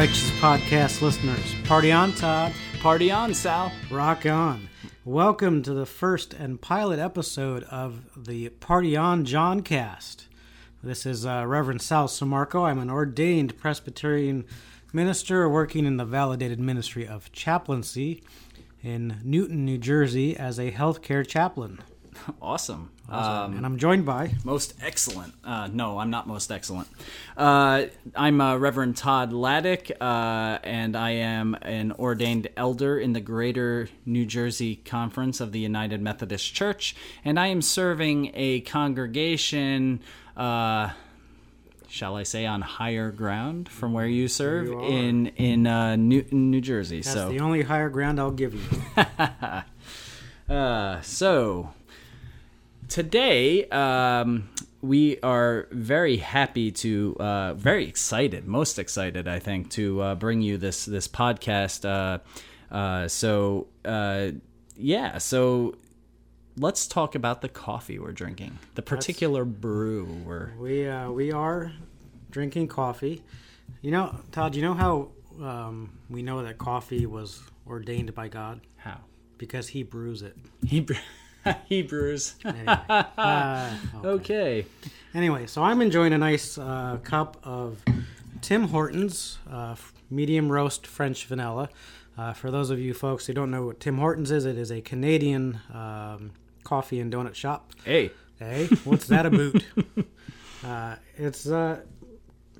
righteous podcast listeners. Party on, Todd. Party on, Sal. Rock on. Welcome to the first and pilot episode of the Party on John cast. This is uh, Reverend Sal Seirmarco. I'm an ordained Presbyterian minister working in the validated ministry of chaplaincy in Newton, New Jersey as a healthcare chaplain. Awesome. Um, and I'm joined by most excellent. Uh, no, I'm not most excellent. Uh, I'm uh, Reverend Todd Lattig, uh, and I am an ordained elder in the Greater New Jersey Conference of the United Methodist Church, and I am serving a congregation. Uh, shall I say, on higher ground from where you serve You in in uh, Newton, New Jersey. that's so the only higher ground I'll give you. Uh, so today um, we are very happy to, uh, very excited, most excited, I think, to uh, bring you this this podcast. Uh, uh, so uh, yeah, so let's talk about the coffee we're drinking, the particular brew we're. We uh, we are drinking coffee. You know, Todd. You know how um, we know that coffee was ordained by God How because He brews it. Hebrew. Hebrews. Anyway, uh, okay. Okay. Anyway, so I'm enjoying a nice uh, cup of Tim Hortons uh, medium roast French vanilla. Uh, for those of you folks who don't know what Tim Hortons is, it is a Canadian um, coffee and donut shop. Hey. Hey, what's that about? uh, it's uh,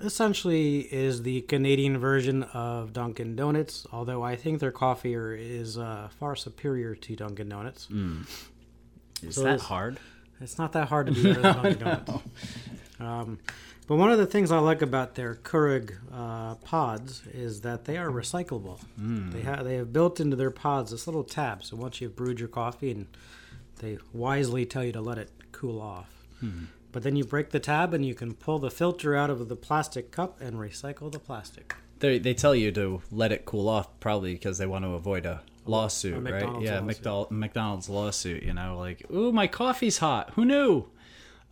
essentially is the Canadian version of Dunkin' Donuts, although I think their coffee is uh, far superior to Dunkin' Donuts. Is So that is- hard? It's not that hard to be better than Dunkin' Donuts. Um, but one of the things I like about their Keurig uh, pods is that they are recyclable. They have they have built into their pods this little tab. So once you've brewed your coffee, and they wisely tell you to let it cool off. But then you break the tab and you can pull the filter out of the plastic cup and recycle the plastic. They they tell you to let it cool off probably because they want to avoid a lawsuit, right? McDonald's Yeah, lawsuit. McDonald's lawsuit. You know, like, ooh, my coffee's hot. Who knew?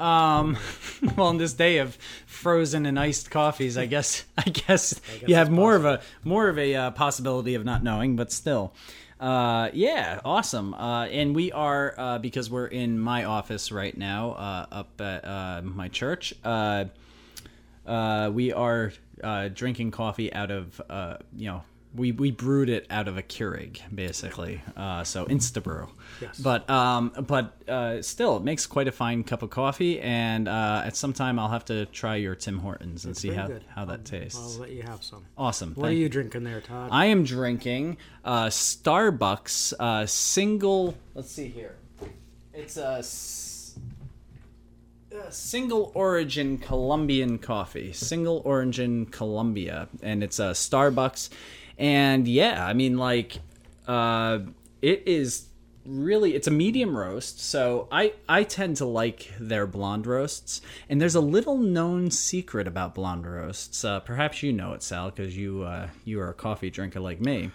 Um, well, on this day of frozen and iced coffees, I guess I guess, you have more of a more of a uh, possibility of not knowing, but still. Uh, yeah, awesome. Uh, and we are uh, because we're in my office right now, uh, up at uh, my church. Uh, uh, we are uh, drinking coffee out of uh, you know we, we brewed it out of a Keurig basically uh, so Instabrew Yes. but um, but uh, still it makes quite a fine cup of coffee and uh, at some time I'll have to try your Tim Hortons and see Very how, good. how that tastes. I'll let you have some. awesome What are Thank you drinking there, Todd? I am drinking uh, Starbucks uh, single. Let's see here. It's a single origin Colombian coffee. Single origin Colombia, and it's a Starbucks. And yeah, I mean, like, uh, it is really it's a medium roast so i i tend to like their blonde roasts. And there's a little known secret about blonde roasts. Uh, perhaps you know it sal because you uh, you are a coffee drinker like me.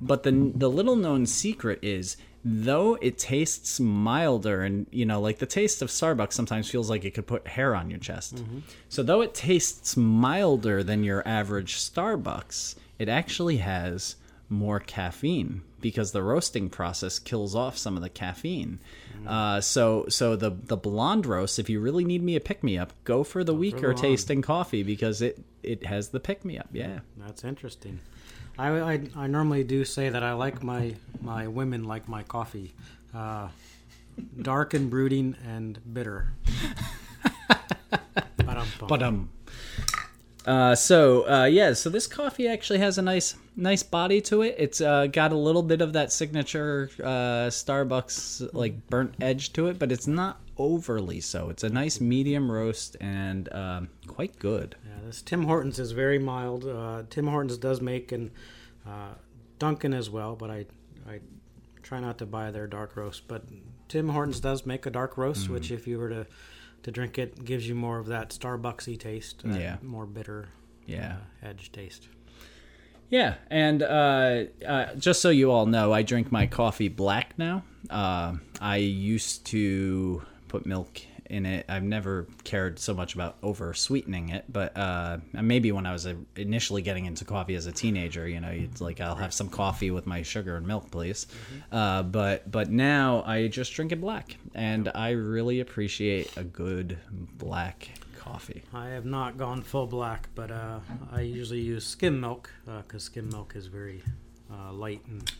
But the the little known secret is though it tastes milder and you know like the taste of starbucks sometimes feels like it could put hair on your chest. So though it tastes milder than your average starbucks it actually has more caffeine because the roasting process kills off some of the caffeine. Uh, so so the the blonde roast, if you really need me a pick me up, go for the weaker blonde. tasting coffee because it it has the pick me up. Yeah. That's interesting. I, I, I normally do say that I like my my women like my coffee, uh, dark and brooding and bitter. Ba-dum-bum. But um. Uh, so uh, yeah, so this coffee actually has a nice nice body to it. It's uh, got a little bit of that signature uh, Starbucks like burnt edge to it, but it's not overly so. It's a nice medium roast and um, quite good. yeah, this Tim Hortons is very mild. Uh, Tim Hortons does make and uh, Dunkin' as well, but I I try not to buy their dark roast. But Tim Hortons does make a dark roast, which if you were to to drink it, gives you more of that Starbucksy taste, that Yeah. more bitter Yeah. uh, edge taste. Yeah, and uh, uh, just so you all know, I drink my coffee black now. Uh, I used to put milk in it. I've never cared so much about over sweetening it, but uh, maybe when I was uh, initially getting into coffee as a teenager, you know, you'd like I'll have some coffee with my sugar and milk, please. Uh, but but now I just drink it black, and I really appreciate a good black coffee. I have not gone full black, but uh, I usually use skim milk because skim milk is very uh, light and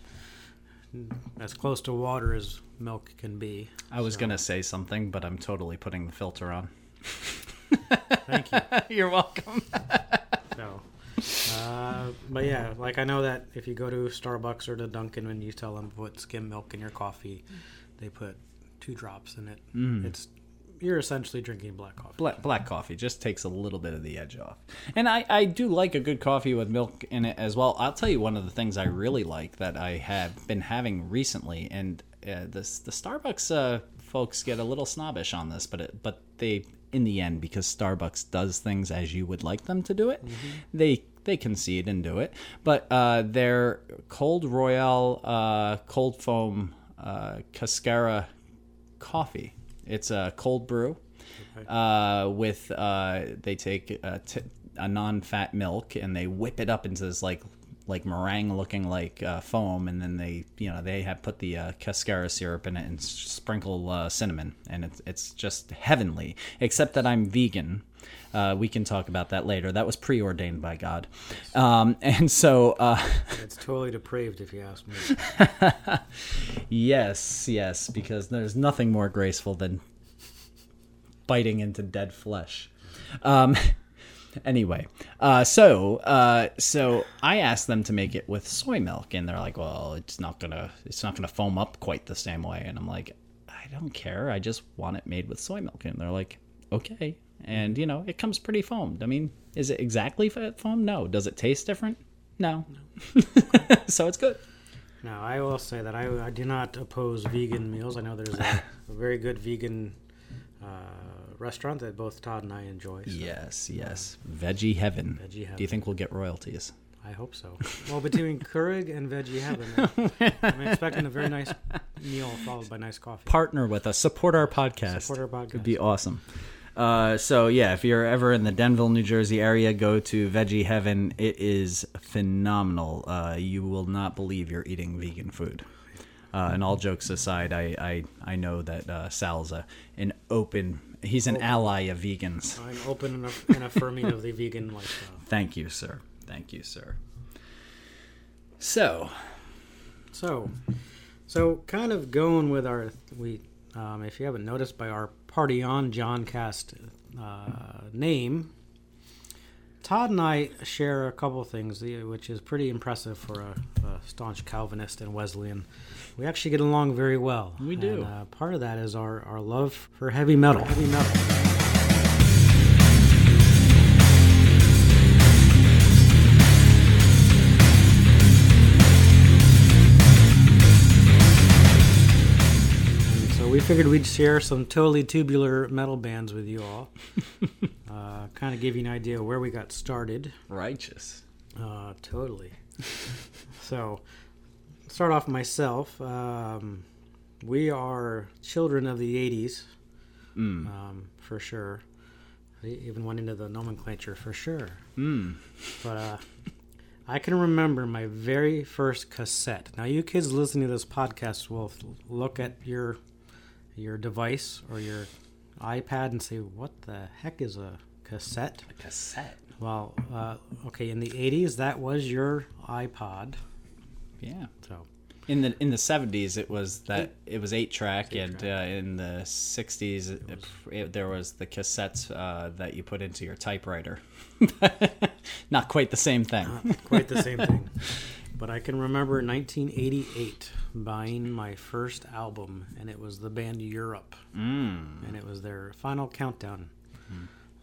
as close to water as milk can be. I was So, gonna say something, but I'm totally putting the filter on. Thank you. You're welcome. So, uh, but yeah, like I know that if you go to Starbucks or to Dunkin' and you tell them put skim milk in your coffee, they put two drops in it. It's you're essentially drinking black coffee. Black, black coffee just takes a little bit of the edge off. And I, I do like a good coffee with milk in it as well. I'll tell you one of the things I really like that I have been having recently, and uh, this the Starbucks uh, folks get a little snobbish on this, but it, but they in the end because Starbucks does things as you would like them to do it, they they concede and do it. But uh, their cold royale uh, cold foam uh, cascara coffee. It's a cold brew uh, with uh, they take a, t- a non-fat milk and they whip it up into this like like meringue looking like uh, foam and then they you know they have put the uh, cascara syrup in it and sprinkle uh, cinnamon and it's it's just heavenly except that I'm vegan uh, we can talk about that later that was preordained by God um, and so uh, It's totally depraved if you ask me. Yes, yes, because there's nothing more graceful than biting into dead flesh. Um, anyway, uh, so uh, so I asked them to make it with soy milk, and they're like, "Well, it's not gonna it's not gonna foam up quite the same way." And I'm like, "I don't care. I just want it made with soy milk." And they're like, "Okay." And you know, it comes pretty foamed. I mean, is it exactly foam? No. Does it taste different? No. so it's good. Now, I will say that I, I do not oppose vegan meals. I know there's a, a very good vegan uh, restaurant that both Todd and I enjoy. so Yes, yes. Veggie heaven. Veggie Do you think we'll get royalties? I hope so. Well, between Keurig and Veggie Heaven, I'm expecting a very nice meal followed by nice coffee. Partner with us. Support our podcast. Support our podcast. It'd be awesome. Uh, so yeah, if you're ever in the Denville, New Jersey area, go to Veggie Heaven. It is phenomenal. Uh, you will not believe you're eating vegan food. Uh, and all jokes aside, I I, I know that uh, Sal's a, an open. He's an ally of vegans. I'm open and, and affirming of the vegan lifestyle. Thank you, sir. Thank you, sir. So, So, so kind of going with our we, um, if you haven't noticed by our party on John Cast uh, name, Todd and I share a couple of things, which is pretty impressive for a, a staunch Calvinist and Wesleyan. We actually get along very well. We do. And, uh, part of that is our, our love for heavy metal. Heavy metal. Figured we'd share some totally tubular metal bands with you all. uh, kind of give you an idea where we got started. righteous. Uh, totally. so, start off myself. Um, we are children of the 80s, Mm. um, for sure. I even went into the nomenclature for sure. Mm. But uh, I can remember my very first cassette. Now, you kids listening to this podcast will look at your your device or your iPad and say, "What the heck is a cassette?" A cassette. Well, uh, okay, in the '80s, that was your iPod. Yeah. So In the in the seventies, it was that it was eight track, and uh, in the sixties, there was the cassettes uh, that you put into your typewriter. Not quite the same thing. not quite the same thing. But I can remember 1988 buying my first album, and it was the band Europe, Mm. and it was their Final Countdown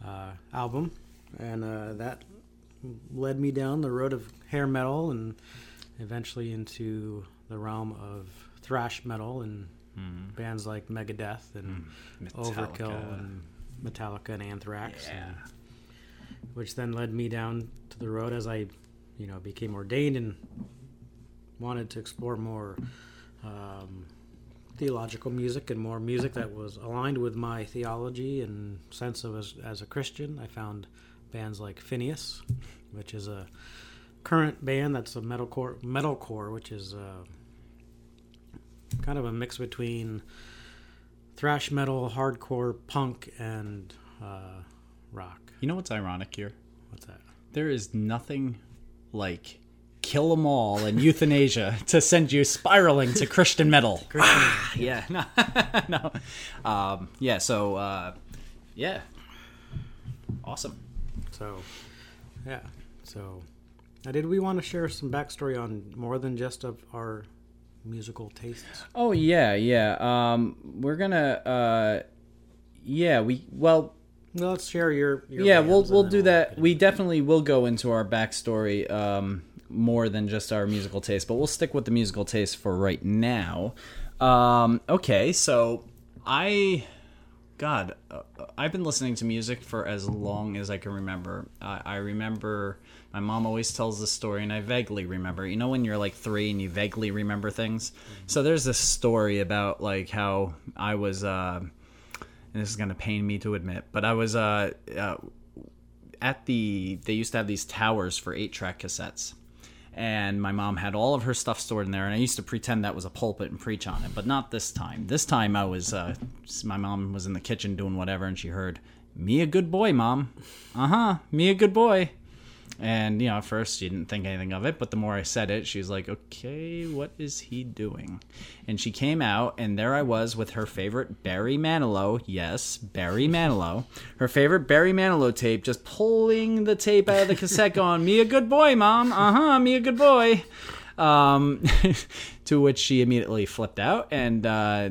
uh, album, and uh, that led me down the road of hair metal, and eventually into the realm of thrash metal and Mm. bands like Megadeth and Overkill and Metallica and Anthrax. Yeah. and- which then led me down to the road as I, you know, became ordained and wanted to explore more um, theological music and more music that was aligned with my theology and sense of as, as a Christian. I found bands like Phinehas, which is a current band that's a metalcore, metalcore, which is uh, kind of a mix between thrash metal, hardcore, punk, and uh, rock. You know what's ironic here? What's that? There is nothing like kill them all and Youthanasia to send you spiraling to Christian metal. Ah, yeah, no, no, um, yeah. So, uh, yeah, awesome. So, yeah. So, now, did we want to share some backstory on more than just of our musical tastes? Oh yeah, yeah. Um, we're gonna, uh, yeah, we well. Well, let's share your. your yeah, we'll we'll do that. We definitely will go into our backstory um, more than just our musical taste, but we'll stick with the musical taste for right now. Um, okay, so I, God, uh, I've been listening to music for as long as I can remember. I, I remember my mom always tells this story, and I vaguely remember. You know, when you're like three and you vaguely remember things. So there's this story about like how I was. Uh, and this is to pain me to admit, but I was uh, uh, at the. They used to have these towers for eight track cassettes. And my mom had all of her stuff stored in there, and I used to pretend that was a pulpit and preach on it, but not this time. This time I was, uh, my mom was in the kitchen doing whatever, and she heard, Me a good boy, mom. Uh huh, me a good boy. And, you know, at first she didn't think anything of it, but the more I said it, she was like, okay, what is he doing? And she came out, and there I was with her favorite Barry Manilow. Yes, Barry Manilow. Her favorite Barry Manilow tape, just pulling the tape out of the cassette, going, me a good boy, mom. Uh huh, me a good boy. Um, to which she immediately flipped out, and uh,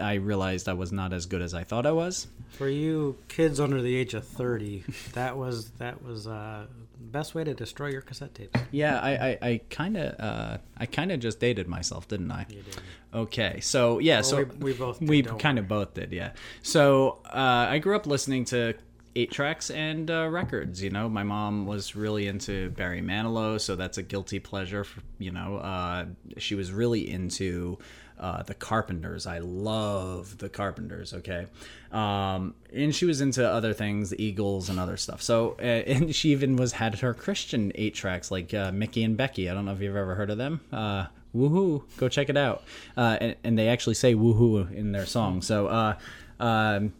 I realized I was not as good as I thought I was. For you kids under the age of thirty, that was that was uh, best way to destroy your cassette tapes. Yeah, I, I, I kind of, uh, I kind of just dated myself, didn't I? You did. Okay, so yeah, so we- we both did, we kind of both did, yeah. So uh, I grew up listening to eight tracks and uh, records. You know, my mom was really into Barry Manilow, so that's a guilty pleasure. For, you know, uh, she was really into. Uh, the Carpenters. I love the Carpenters. Okay, um, and she was into other things, the Eagles and other stuff. So, uh, and she even was had her Christian eight tracks like uh, Mickey and Becky. I don't know if you've ever heard of them. Uh, woohoo! Go check it out. Uh, and, and they actually say woohoo in their song. So, uh, um,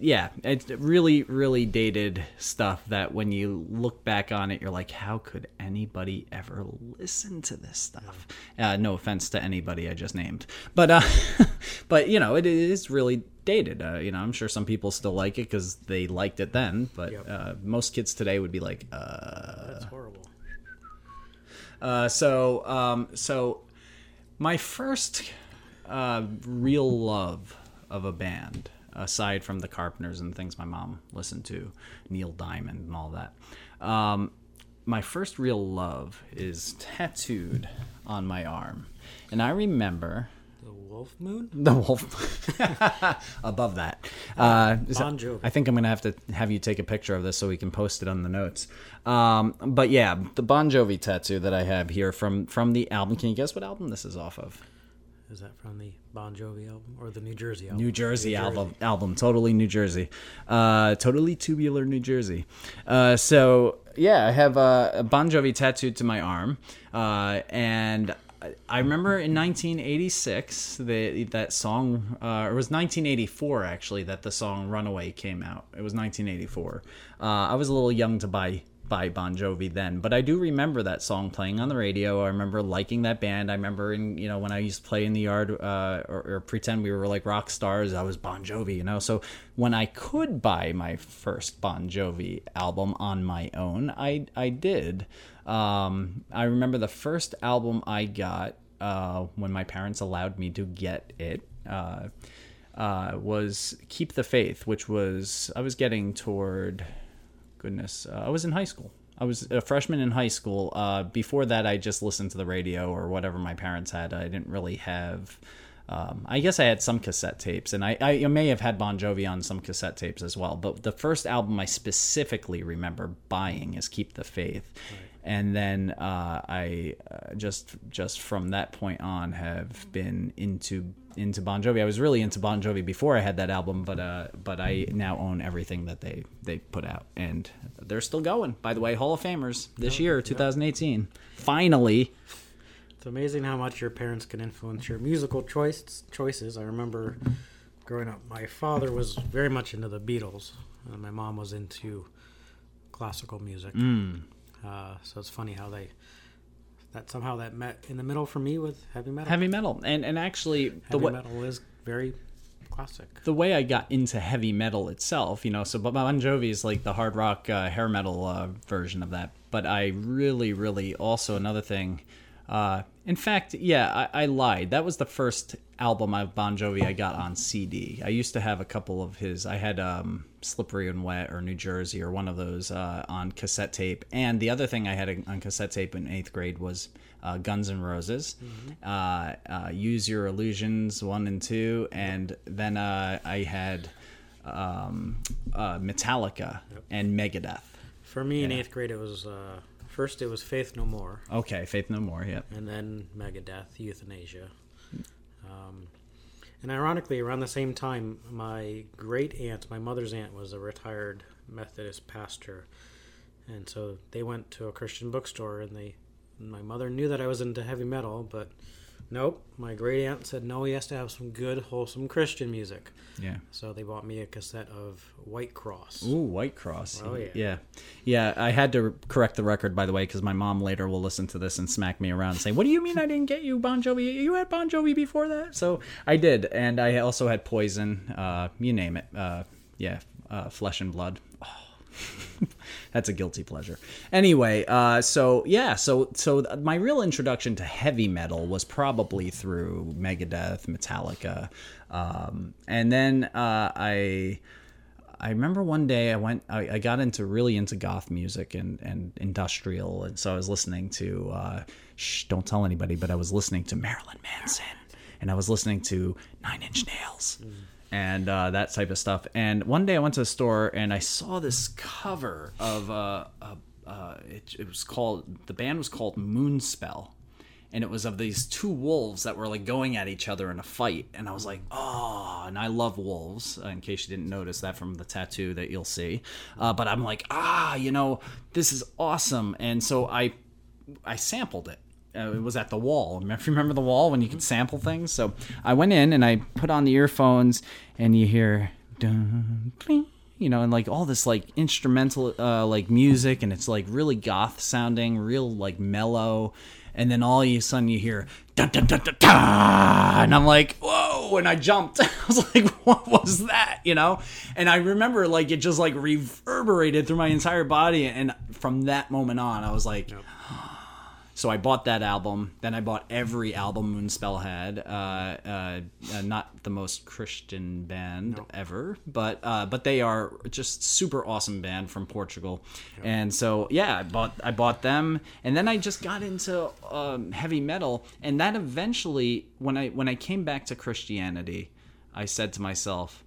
yeah, it's really, really dated stuff that when you look back on it, you're like, how could anybody ever listen to this stuff? Uh, no offense to anybody I just named, but uh, but you know, it is really dated. Uh, you know, I'm sure some people still like it because they liked it then, but Yep. uh, most kids today would be like, uh, That's horrible. uh, so, um, so my first uh, real love of a band, aside from the Carpenters and things my mom listened to, Neil Diamond and all that, um, my first real love is tattooed on my arm, and I remember The Wolf Moon. the wolf above that. Uh, so Jovi. I think I'm gonna have to have you take a picture of this so we can post it on the notes. Um, but yeah, the Bon Jovi tattoo that I have here from from the album. Can you guess what album this is off of? Is that from the Bon Jovi album or the New Jersey album? New Jersey album. Album, totally New Jersey, uh, totally tubular New Jersey. Uh, so yeah, I have uh, a Bon Jovi tattooed to my arm, uh, and I- I remember in 1986 the, that song, uh, it was 1984 actually that the song "Runaway" came out. It was 1984. Uh, I was a little young to buy by Bon Jovi then, but I do remember that song playing on the radio. I remember liking that band. I remember, in, you know, when I used to play in the yard uh, or, or pretend we were like rock stars, I was Bon Jovi, you know. So when I could buy my first Bon Jovi album on my own, I I did. Um, I remember the first album I got uh, when my parents allowed me to get it. Uh, uh, was Keep the Faith, which was I was getting toward goodness, uh, I was in high school. I was a freshman in high school. Uh, before that, I just listened to the radio or whatever my parents had. I didn't really have. Um, I guess I had some cassette tapes, and I, I may have had Bon Jovi on some cassette tapes as well. But the first album I specifically remember buying is "Keep the Faith," and then uh, I uh, just just from that point on have been into into Bon Jovi. I was really into Bon Jovi before I had that album, but uh, but I now own everything that they they put out, and they're still going. By the way, Hall of Famers this year, 2018. Finally, It's amazing how much your parents can influence your musical choice choices. I remember growing up, my father was very much into the Beatles, and my mom was into classical music. mm, Uh, so it's funny how they that somehow that met in the middle for me with heavy metal. heavy metal, and and actually the heavy way metal is very classic. the way I got into heavy metal itself, you know, so Bon Jovi is like the hard rock uh, hair metal uh, version of that. But I really, really also another thing. Uh, in fact, yeah, I, I lied. That was the first album of Bon Jovi I got on CD. I used to have a couple of his. I had um, Slippery and Wet or New Jersey or one of those uh, on cassette tape. And the other thing I had on cassette tape in eighth grade was uh, Guns N' Roses, uh, uh, Use Your Illusions one and two, and then uh, I had um, uh, Metallica and Megadeth. For me in eighth grade, it was uh, first it was Faith No More, Okay, Faith No More. Yep. and then Megadeth, Youthanasia. Um, and ironically, around the same time, my great aunt, my mother's aunt, was a retired Methodist pastor, and so they went to a Christian bookstore, and they, my mother knew that I was into heavy metal, but nope, my great aunt said no, he has to have some good, wholesome Christian music. Yeah. So they bought me a cassette of Whitecross. Ooh, Whitecross. Oh, yeah. yeah, yeah. I had to correct the record, by the way, because my mom later will listen to this and smack me around and say, "What do you mean I didn't get you Bon Jovi? You had Bon Jovi before that?" So I did, and I also had Poison. Uh, you name it. Uh, yeah, uh, Flesh and Blood. That's a guilty pleasure. Anyway, uh, so yeah, so so my real introduction to heavy metal was probably through Megadeth, Metallica, um, and then uh, I I remember one day I went, I, I got into really into goth music and, and industrial. And so I was listening to, uh, shh, don't tell anybody, but I was listening to Marilyn Manson and I was listening to Nine Inch Nails and uh, that type of stuff. And one day I went to the store and I saw this cover of, uh, uh, it, it was called, the band was called Moonspell. And it was of these two wolves that were like going at each other in a fight. And i was like oh and i love wolves uh, in case you didn't notice that from the tattoo that you'll see. Uh, but i'm like ah you know this is awesome. And so i i sampled it uh, it was at the wall. Remember, remember the wall when you could sample things? So I went in and I put on the earphones, and you hear dun, you know, and like all this like instrumental uh, like music, and it's like really goth sounding, real like mellow. And then all of a sudden you hear and I'm like, whoa! And I jumped. I was like, what was that? You know? And I remember like it just like reverberated through my entire body, and from that moment on, I was like. So I bought that album. Then I bought every album Moonspell had. Uh, uh, uh, not the most Christian band ever, but uh, but they are just super awesome band from Portugal. And so yeah, I bought I bought them, and then I just got into um, heavy metal, and that eventually when I when I came back to Christianity, I said to myself,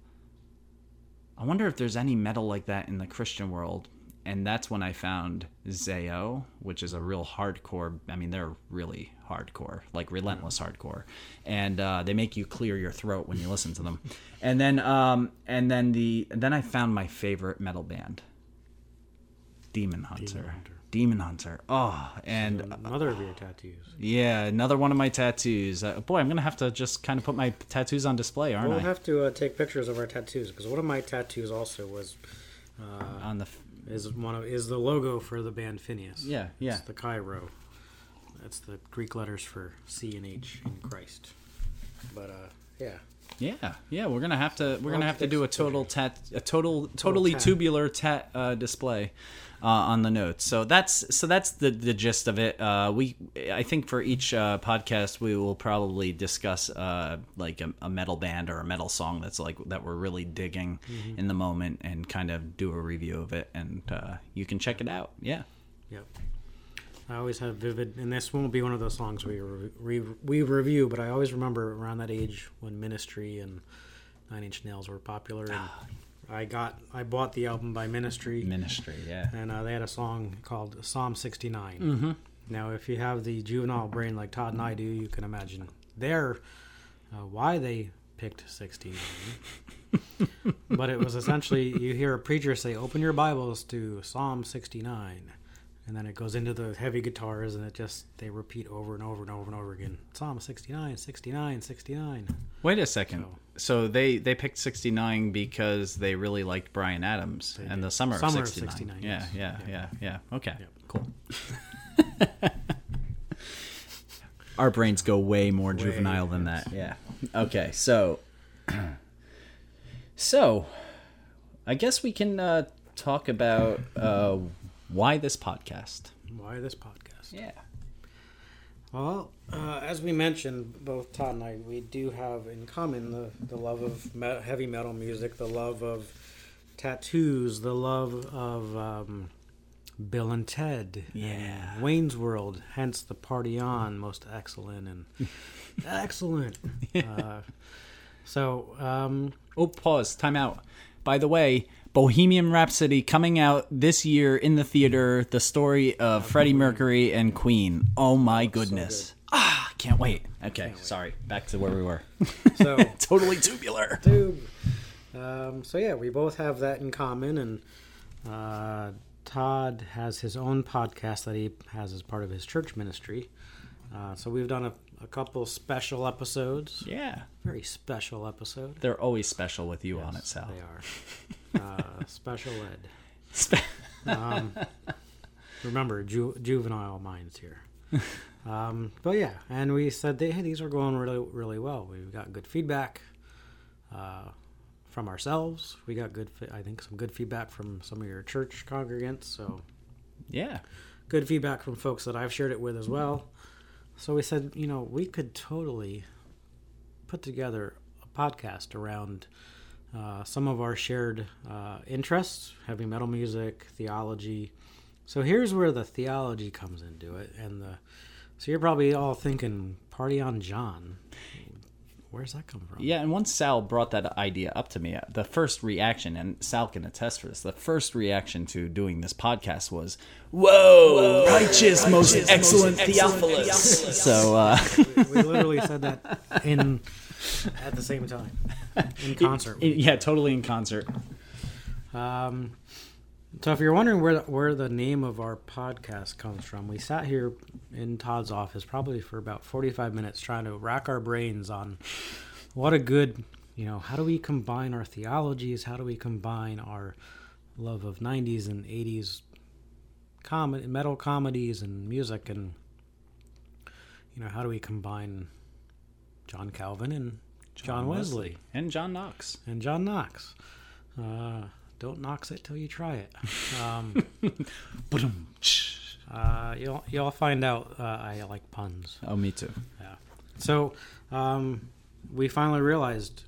I wonder if there's any metal like that in the Christian world. And that's when I found Zao, which is a real hardcore. I mean, they're really hardcore, like relentless hardcore, and uh, they make you clear your throat when you listen to them. And then, um, and then the then I found my favorite metal band, Demon Hunter. Demon Hunter. Oh, and Another of your tattoos. yeah, another one of my tattoos. Uh, boy, I'm gonna have to just kind of put my tattoos on display, aren't I? We'll I? have to uh, take pictures of our tattoos because one of my tattoos also was uh, on the f- is one of is the logo for the band Phinehas. yeah, yeah. It's the Chi-Rho. That's the Greek letters for C and H in Christ. But uh, yeah, Yeah, yeah, we're gonna have to we're gonna have to do a total tat a total totally tubular tat uh, display uh, on the notes. So that's so that's the the gist of it. Uh, we I think for each uh, podcast we will probably discuss uh, like a, a metal band or a metal song that's like that we're really digging Mm-hmm. in the moment and kind of do a review of it and uh, you can check it out. Yeah. yep. I always have vivid, and this won't be one of those songs we re- re- we review, but I always remember around that age when Ministry and Nine Inch Nails were popular, and I got I bought the album by Ministry, Ministry, yeah. and uh, they had a song called Psalm 69. Mm-hmm. Now, if you have the juvenile brain like Todd and I do, you can imagine there uh, why they picked 69. but it was essentially you hear a preacher say, "Open your Bibles to Psalm 69." And then it goes into the heavy guitars, and it just they repeat over and over and over and over again. Psalm 69, 69, 69. Wait a second. So, they they picked 69 because they really liked Bryan Adams and did. the summer, Summer of of 69. 69, yeah, yes. yeah, yeah, yeah, Okay. Yep. Cool. Our brains go way more juvenile than that. Yeah. Okay. So So I guess we can uh talk about uh why this podcast. Why this podcast? Yeah. Well, uh, as we mentioned, both Todd and I, we do have in common the, the love of me- heavy metal music, the love of tattoos, the love of um, Bill and Ted, Yeah. and Wayne's World. Hence the party on, most excellent and excellent. Uh, so, um, Oh, pause. Time out. By the way, Bohemian Rhapsody coming out this year in the theater. The story of Freddie Mercury and Queen. Oh my goodness. ah, can't wait. Okay, sorry. Back to where we were. so totally tubular. tube. Um, so yeah, we both have that in common, and uh, Todd has his own podcast that he has as part of his church ministry. Uh, so we've done a, a couple special episodes, Yeah. very special episode. They're always special with you on it, Sal. They are uh, special ed. Spe- Um, remember, ju- juvenile minds here. Um, but yeah, and we said, that, hey, these are going really, really well. We've got good feedback uh, from ourselves. We got good, I think, some good feedback from some of your church congregants. So yeah. good feedback from folks that I've shared it with as well. So we said, you know, we could totally put together a podcast around uh, some of our shared uh, interests heavy metal music, theology. So here's where the theology comes into it. And the so you're probably all thinking, Party on John. Where's that come from? Yeah, and once Sal brought that idea up to me, uh, the first reaction, and Sal can attest for this, the first reaction to doing this podcast was, "Whoa, righteous, most, excellent, Theophilus." so, uh, We literally said that in at the same time in concert. yeah, totally in concert. Um, so if you're wondering where the, where the name of our podcast comes from, we sat here in Todd's office probably for about 45 minutes trying to rack our brains on what a good, you know, how do we combine our theologies? How do we combine our love of 90s and 80s comedy, metal comedies and music and you know, how do we combine John Calvin and John, Wesley and John Knox. and John Knox. Uh, don't Knox it till you try it. Um, uh, you'll you'll find out. Uh, I like puns. Oh, me too. Yeah. So um, we finally realized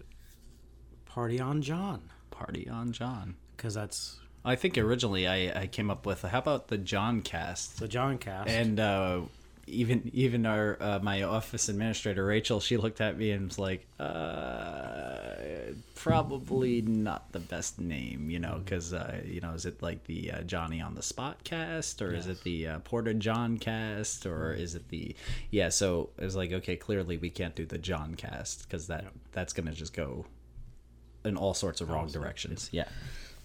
party on John Party on John. because that's I think originally I, I came up with how about the John cast, the John cast. and uh, even even our uh, my office administrator Rachel, she looked at me and was like, uh, probably not the best name, you know, because uh, you know, is it like the uh, Johnny on the Spot cast, or is it the uh, Porter John cast, or is it the yeah? So it was like, okay, clearly we can't do the John cast because that that's gonna just go in all sorts of wrong directions. Yeah.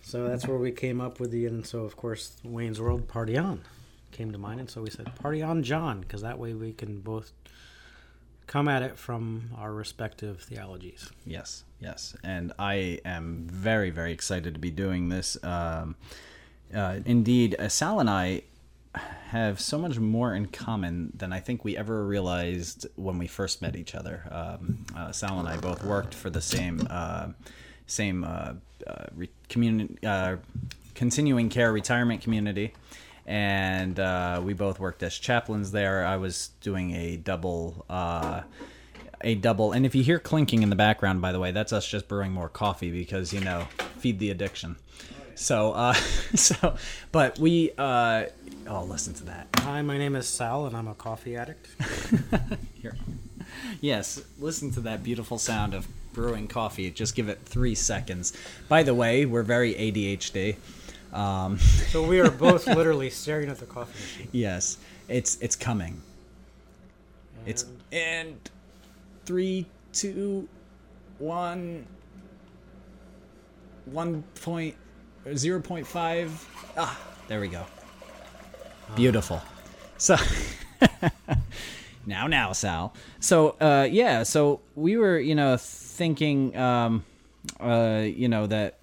So that's where we came up with the, and so of course Wayne's World Party On came to mind, and so we said Party On John because that way we can both come at it from our respective theologies. Yes, yes, and I am very, very excited to be doing this. Um, uh, indeed, uh, Sal and I have so much more in common than I think we ever realized when we first met each other. Um, uh, Sal and I both worked for the same uh, same uh, uh, re- uh, continuing care retirement community. And uh, we both worked as chaplains there. I was doing a double uh, a double. And if you hear clinking in the background, by the way, that's us just brewing more coffee because you know, feed the addiction. So, uh, so, but we, uh, oh, listen to that. Hi, my name is Sal, and I'm a coffee addict. Here, yes, listen to that beautiful sound of brewing coffee. Just give it three seconds. By the way, we're very ADHD. Um, So we are both literally staring at the coffee machine. yes, it's it's coming. It's and three, two, one, one point zero point five. Ah, there we go. Beautiful. So now, now, Sal. So, uh, yeah. So we were, you know, thinking, um, uh, you know, that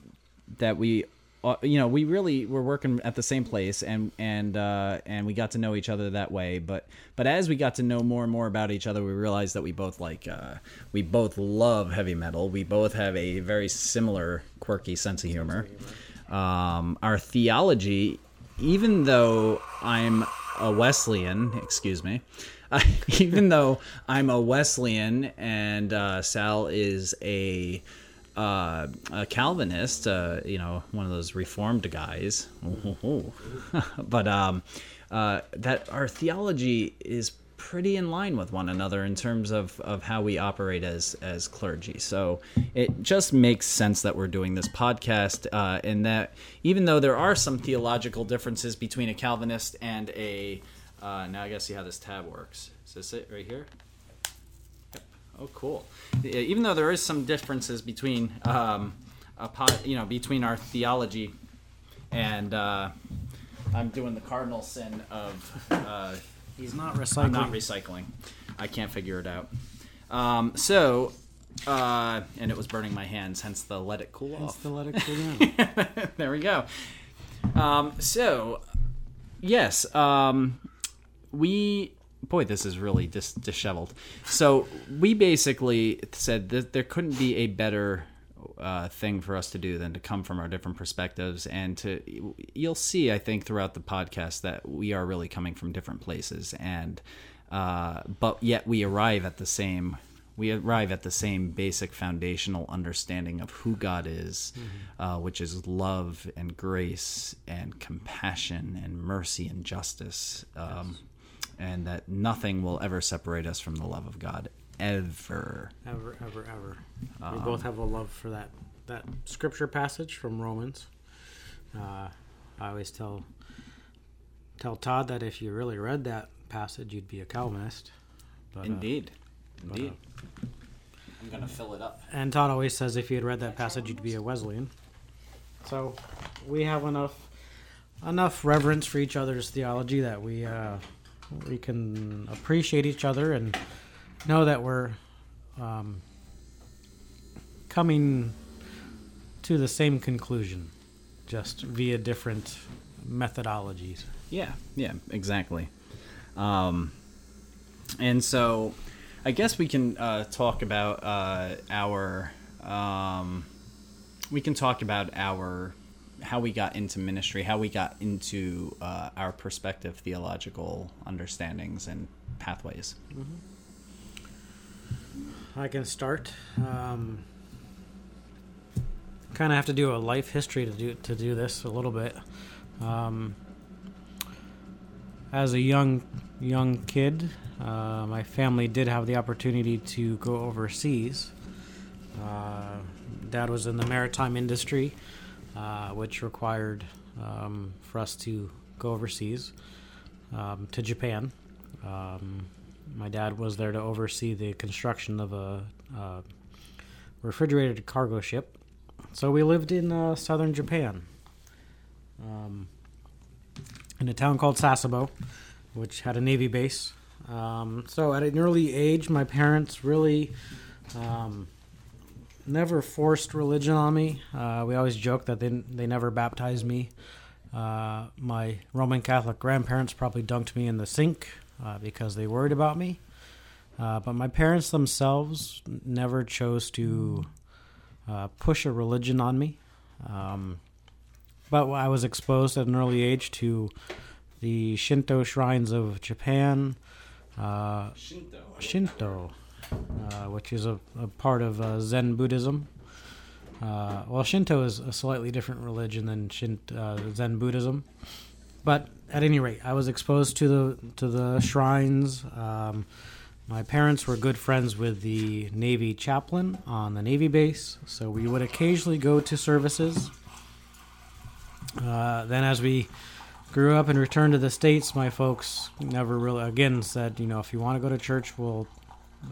that we, uh, you know, we really were working at the same place, and and uh, and we got to know each other that way. But but as we got to know more and more about each other, we realized that we both like, uh, we both love heavy metal. We both have a very similar quirky sense of humor. Um, our theology, even though I'm a Wesleyan, excuse me, even though I'm a Wesleyan and uh, Sal is a, uh, a Calvinist, uh, you know, one of those Reformed guys, but um, uh, that our theology is pretty in line with one another in terms of, of how we operate as as clergy. So it just makes sense that we're doing this podcast, uh, and that even though there are some theological differences between a Calvinist and a uh, now I gotta see how this tab works. Is this it right here? Oh, cool. Even though there is some differences between um, you know between our theology and uh, I'm doing the cardinal sin of. Uh, He's not recycling. I'm not recycling. I can't figure it out. Um, so, uh, and it was burning my hands, hence the let it cool Hence off. the let it cool down. there we go. Um, so, yes, um, we. Boy, this is really dis- disheveled. So we basically said that there couldn't be a better uh, thing for us to do than to come from our different perspectives and to you'll see i think throughout the podcast that we are really coming from different places and uh, but yet we arrive at the same we arrive at the same basic foundational understanding of who god is uh, which is love and grace and compassion and mercy and justice um, and that nothing will ever separate us from the love of god ever ever, ever, ever. Um, we both have a love for that that scripture passage from Romans. Uh, I always tell tell Todd that if you really read that passage, you'd be a Calvinist. But, uh, indeed indeed i'm gonna fill it up and Todd always says if you had read that passage, you'd be a Wesleyan. So we have enough enough reverence for each other's theology that we uh, we can appreciate each other and know that we're um, coming to the same conclusion, just via different methodologies. Yeah, yeah, exactly. Um, and so, I guess we can uh, talk about uh, our. Um, we can talk about our how we got into ministry, how we got into uh, our perspective, theological understandings, and pathways. I can start. Um, kind of have to do a life history to do to do this a little bit. Um, as a young young kid, uh, my family did have the opportunity to go overseas. Uh, Dad was in the maritime industry, uh, which required um, for us to go overseas um, to Japan. Um, my dad was there to oversee the construction of a uh, refrigerated cargo ship. So we lived in uh, southern Japan, um, in a town called Sasebo, which had a navy base. Um, so at an early age, my parents really um, never forced religion on me. Uh, we always joke that they they never baptized me. Uh, my Roman Catholic grandparents probably dunked me in the sink uh, because they worried about me. Uh, but my parents themselves never chose to uh, push a religion on me. Um, but I was exposed at an early age to the Shinto shrines of Japan, uh, Shinto. Shinto, uh, which is a, a part of uh, Zen Buddhism. Uh, well, Shinto is a slightly different religion than Shin, uh, Zen Buddhism, but at any rate, I was exposed to the to the shrines, um, my parents were good friends with the Navy chaplain on the Navy base, so we would occasionally go to services. Uh, then, as we grew up and returned to the States, my folks never really, again, said, you know, if you want to go to church, we'll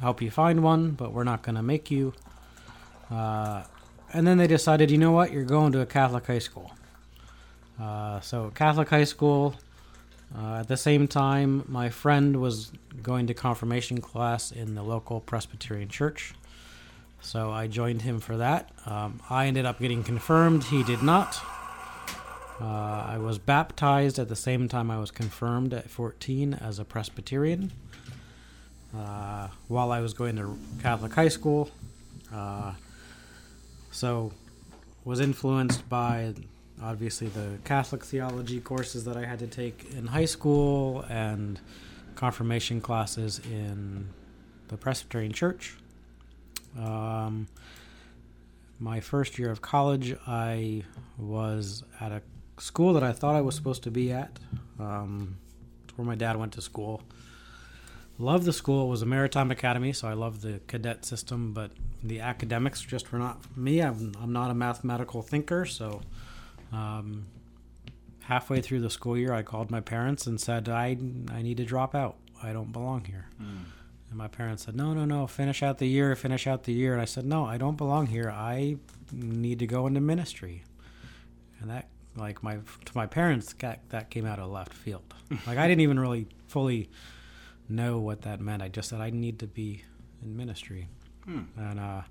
help you find one, but we're not going to make you. Uh, and then they decided, you know what, you're going to a Catholic high school. Uh, so, Catholic high school. Uh, at the same time, my friend was going to confirmation class in the local Presbyterian church. So I joined him for that. Um, I ended up getting confirmed. He did not. Uh, I was baptized at the same time I was confirmed at 14 as a Presbyterian. Uh, while I was going to Catholic high school, uh, so was influenced by obviously the Catholic theology courses that I had to take in high school and confirmation classes in the Presbyterian Church. Um, my first year of college, I was at a school that I thought I was supposed to be at. Um, it's where my dad went to school. Loved the school. It was a maritime academy, so I loved the cadet system, but the academics just were not me. I'm, I'm not a mathematical thinker, so um, halfway through the school year, I called my parents and said, I, I need to drop out. I don't belong here. Mm. And my parents said, No, no, no, finish out the year, finish out the year. And I said, No, I don't belong here. I need to go into ministry. And that, like, my to my parents, that, that came out of left field. like, I didn't even really fully know what that meant. I just said, I need to be in ministry. Hmm. And, uh,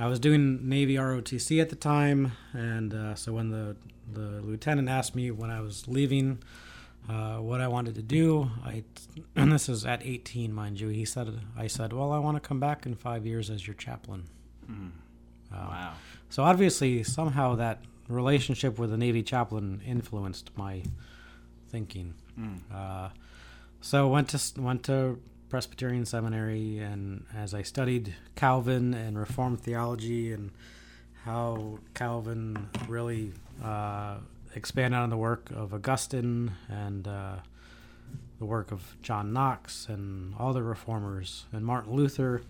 I was doing Navy ROTC at the time, and uh, so when the the lieutenant asked me when I was leaving uh, what I wanted to do, I and this is at 18, mind you. He said, I said, well, I want to come back in five years as your chaplain. Mm. wow. So obviously, somehow that relationship with the Navy chaplain influenced my thinking. Mm. Uh, so went to went to Presbyterian Seminary, and as I studied Calvin and Reformed theology and how Calvin really uh, expanded on the work of Augustine and uh, the work of John Knox and all the reformers and Martin Luther,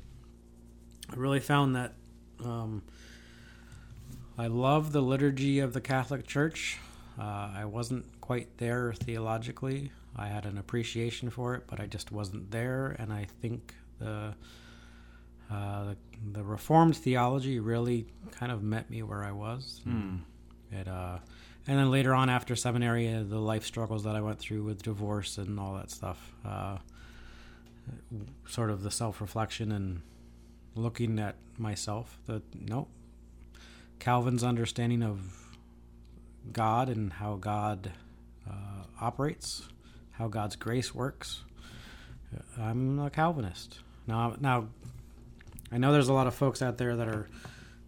I really found that um, I love the liturgy of the Catholic Church. Uh, I wasn't quite there theologically. I had an appreciation for it, but I just wasn't there. And I think the uh, the, the, Reformed theology really kind of met me where I was. Mm. It, uh, and then later on, after seminary, uh, the life struggles that I went through with divorce and all that stuff, uh, sort of the self reflection and looking at myself. That nope, Calvin's understanding of God and how God uh, operates how God's grace works. I'm a Calvinist. Now, now, I know there's a lot of folks out there that are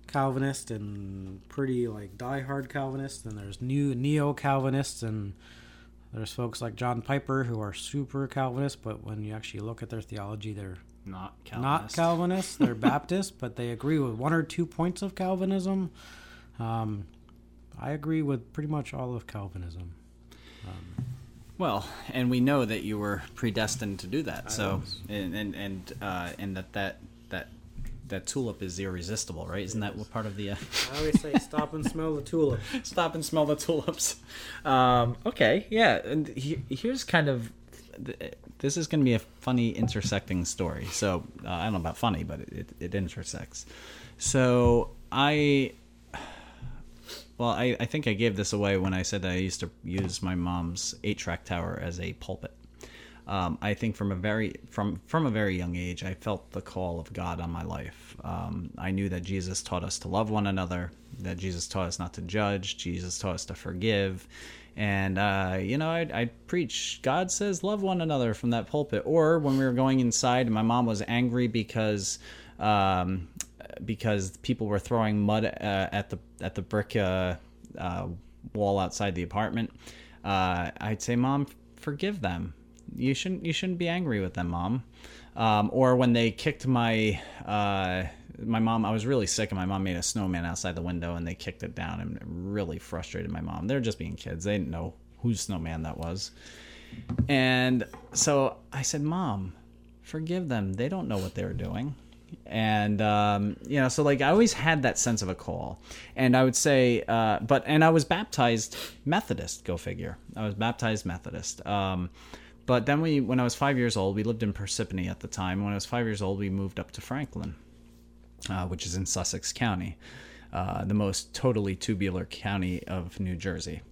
Calvinist and pretty like die-hard Calvinists, and there's new neo-Calvinists, and there's folks like John Piper who are super Calvinist, but when you actually look at their theology, they're not Calvinist. not Calvinist. They're Baptist, but they agree with one or two points of Calvinism. Um, I agree with pretty much all of Calvinism. Um, well, and we know that you were predestined to do that. I so, was. and and and, uh, and that that that that tulip is irresistible, right? Isn't that what part of the? Uh... I always say, stop and smell the tulip. stop and smell the tulips. Um, okay, yeah, and he, here's kind of. This is going to be a funny intersecting story. So uh, I don't know about funny, but it, it, it intersects. So I well, I, I think I gave this away when I said that I used to use my mom's eight track tower as a pulpit. Um, I think from a very from from a very young age, I felt the call of God on my life. Um, I knew that Jesus taught us to love one another, that Jesus taught us not to judge, Jesus taught us to forgive, and uh, you know, I'd, I'd, preach God says love one another from that pulpit. Or when we were going inside, and my mom was angry because um, because people were throwing mud uh, at the at the brick uh, uh, wall outside the apartment. Uh, I'd say, "Mom, forgive them. You shouldn't you shouldn't be angry with them, Mom." Um, or when they kicked my uh, my mom, I was really sick, and my mom made a snowman outside the window, and they kicked it down, and it really frustrated my mom. They're just being kids; they didn't know whose snowman that was. And so I said, "Mom, forgive them. They don't know what they're doing. And um, you know, so like I always had that sense of a call, and I would say, uh, but and I was baptized Methodist. Go figure. I was baptized Methodist. Um, but then we, when I was five years old, we lived in Parsippany at the time. When I was five years old, we moved up to Franklin, uh, which is in Sussex County, uh, the most totally tubular county of New Jersey.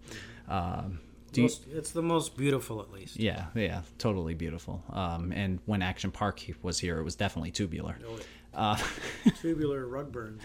Um, do you- it's the most beautiful, at least. yeah, yeah, totally beautiful. Um, and when Action Park was here, it was definitely tubular. Uh, Tubular rug burns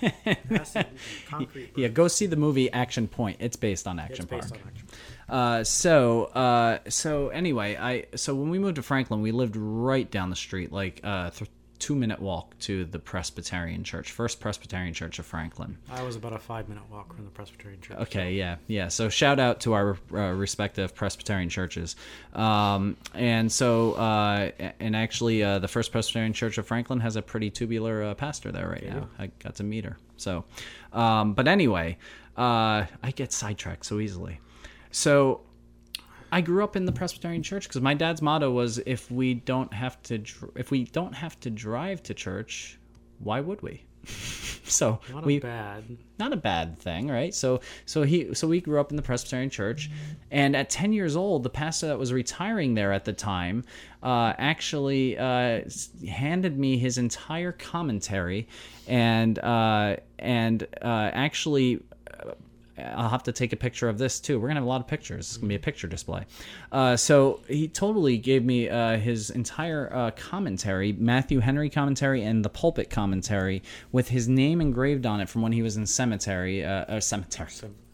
and acid and concrete. yeah, go see the movie Action Point. It's based on It's Action based Park. on action. Uh, so, uh, so anyway, I so when we moved to Franklin, we lived right down the street, like a th- two minute walk to the Presbyterian Church, First Presbyterian Church of Franklin. I was about a five minute walk from the Presbyterian Church. Okay, yeah, yeah. So shout out to our uh, respective Presbyterian churches, um, and so uh, and actually, uh, the First Presbyterian Church of Franklin has a pretty tubular uh, pastor there right now. I got to meet her. So, um, but anyway, uh, I get sidetracked so easily. So I grew up in the Presbyterian church because my dad's motto was if we don't have to dr- if we don't have to drive to church, why would we? so Not we a bad. not a bad thing, right? So so he so we grew up in the Presbyterian church, and at ten years old, the pastor that was retiring there at the time uh, actually uh, handed me his entire commentary, and uh, and uh, actually. I'll have to take a picture of this too. We're gonna have a lot of pictures. It's gonna be a picture display. Uh, so he totally gave me uh, his entire uh, commentary, Matthew Henry commentary, and the pulpit commentary, with his name engraved on it from when he was in cemetery. Uh, uh, cemetery.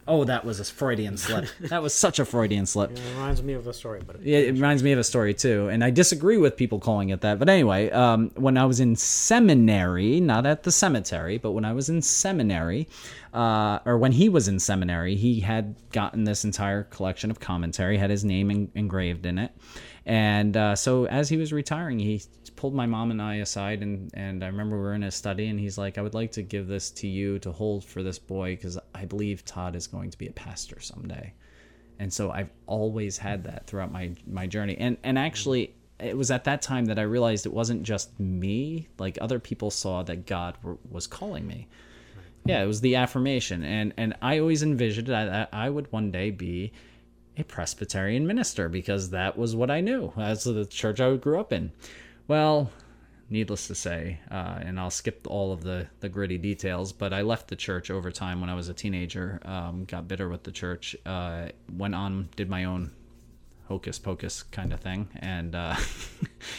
Oh, that was a Freudian slip. that was such a Freudian slip. It reminds me of a story, but Yeah, it reminds me of a story too, and I disagree with people calling it that. But anyway, um, when I was in seminary, not at the cemetery, but when I was in seminary, uh, or when he was in seminary, he had gotten this entire collection of commentary, had his name en- engraved in it, and uh, so as he was retiring, he pulled my mom and I aside, and and I remember we were in his study, and he's like, "I would like to give this to you to hold for this boy because I believe Todd is going to be a pastor someday." and so I've always had that throughout my my journey. And and actually, it was at that time that I realized it wasn't just me; like other people saw that God were, was calling me. Yeah, it was the affirmation, and and I always envisioned that I would one day be a Presbyterian minister because that was what I knew. That's the church I grew up in. Well, needless to say, uh, and I'll skip all of the, the gritty details, but I left the church over time when I was a teenager, um, got bitter with the church, uh, went on, did my own hocus pocus kind of thing, and uh,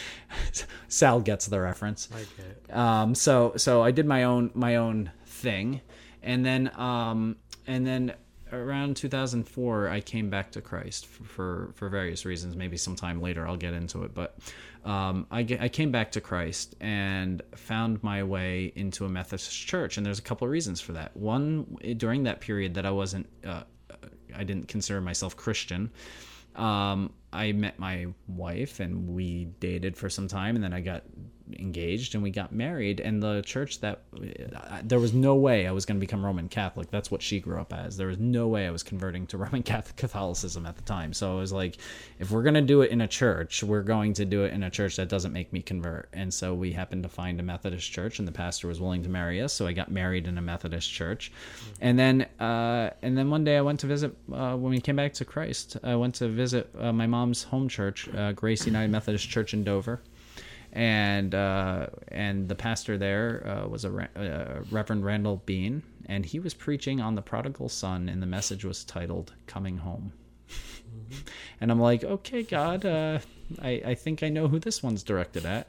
Sal gets the reference. I get. Um, so so I did my own my own thing, and then um, and then around 2004 I came back to Christ for, for for various reasons. Maybe sometime later I'll get into it, but um, I I came back to Christ and found my way into a Methodist church, and there's a couple of reasons for that. One during that period that I wasn't uh, I didn't consider myself Christian um, I met my wife and we dated for some time, and then I got engaged and we got married. And the church that I- there was no way I was going to become Roman Catholic. That's what she grew up as. There was no way I was converting to Roman Catholic Catholicism at the time. So I was like, if we're going to do it in a church, we're going to do it in a church that doesn't make me convert. And so we happened to find a Methodist church, and the pastor was willing to marry us. So I got married in a Methodist church, and then uh, and then one day I went to visit uh, when we came back to Christ. I went to visit uh, my mom's home church, uh, Grace United Methodist Church in Dover, and uh, and the pastor there uh, was a uh, Reverend Randall Bean, and he was preaching on the prodigal son, and the message was titled "Coming Home." and I'm like, okay, God, uh, I I think I know who this one's directed at.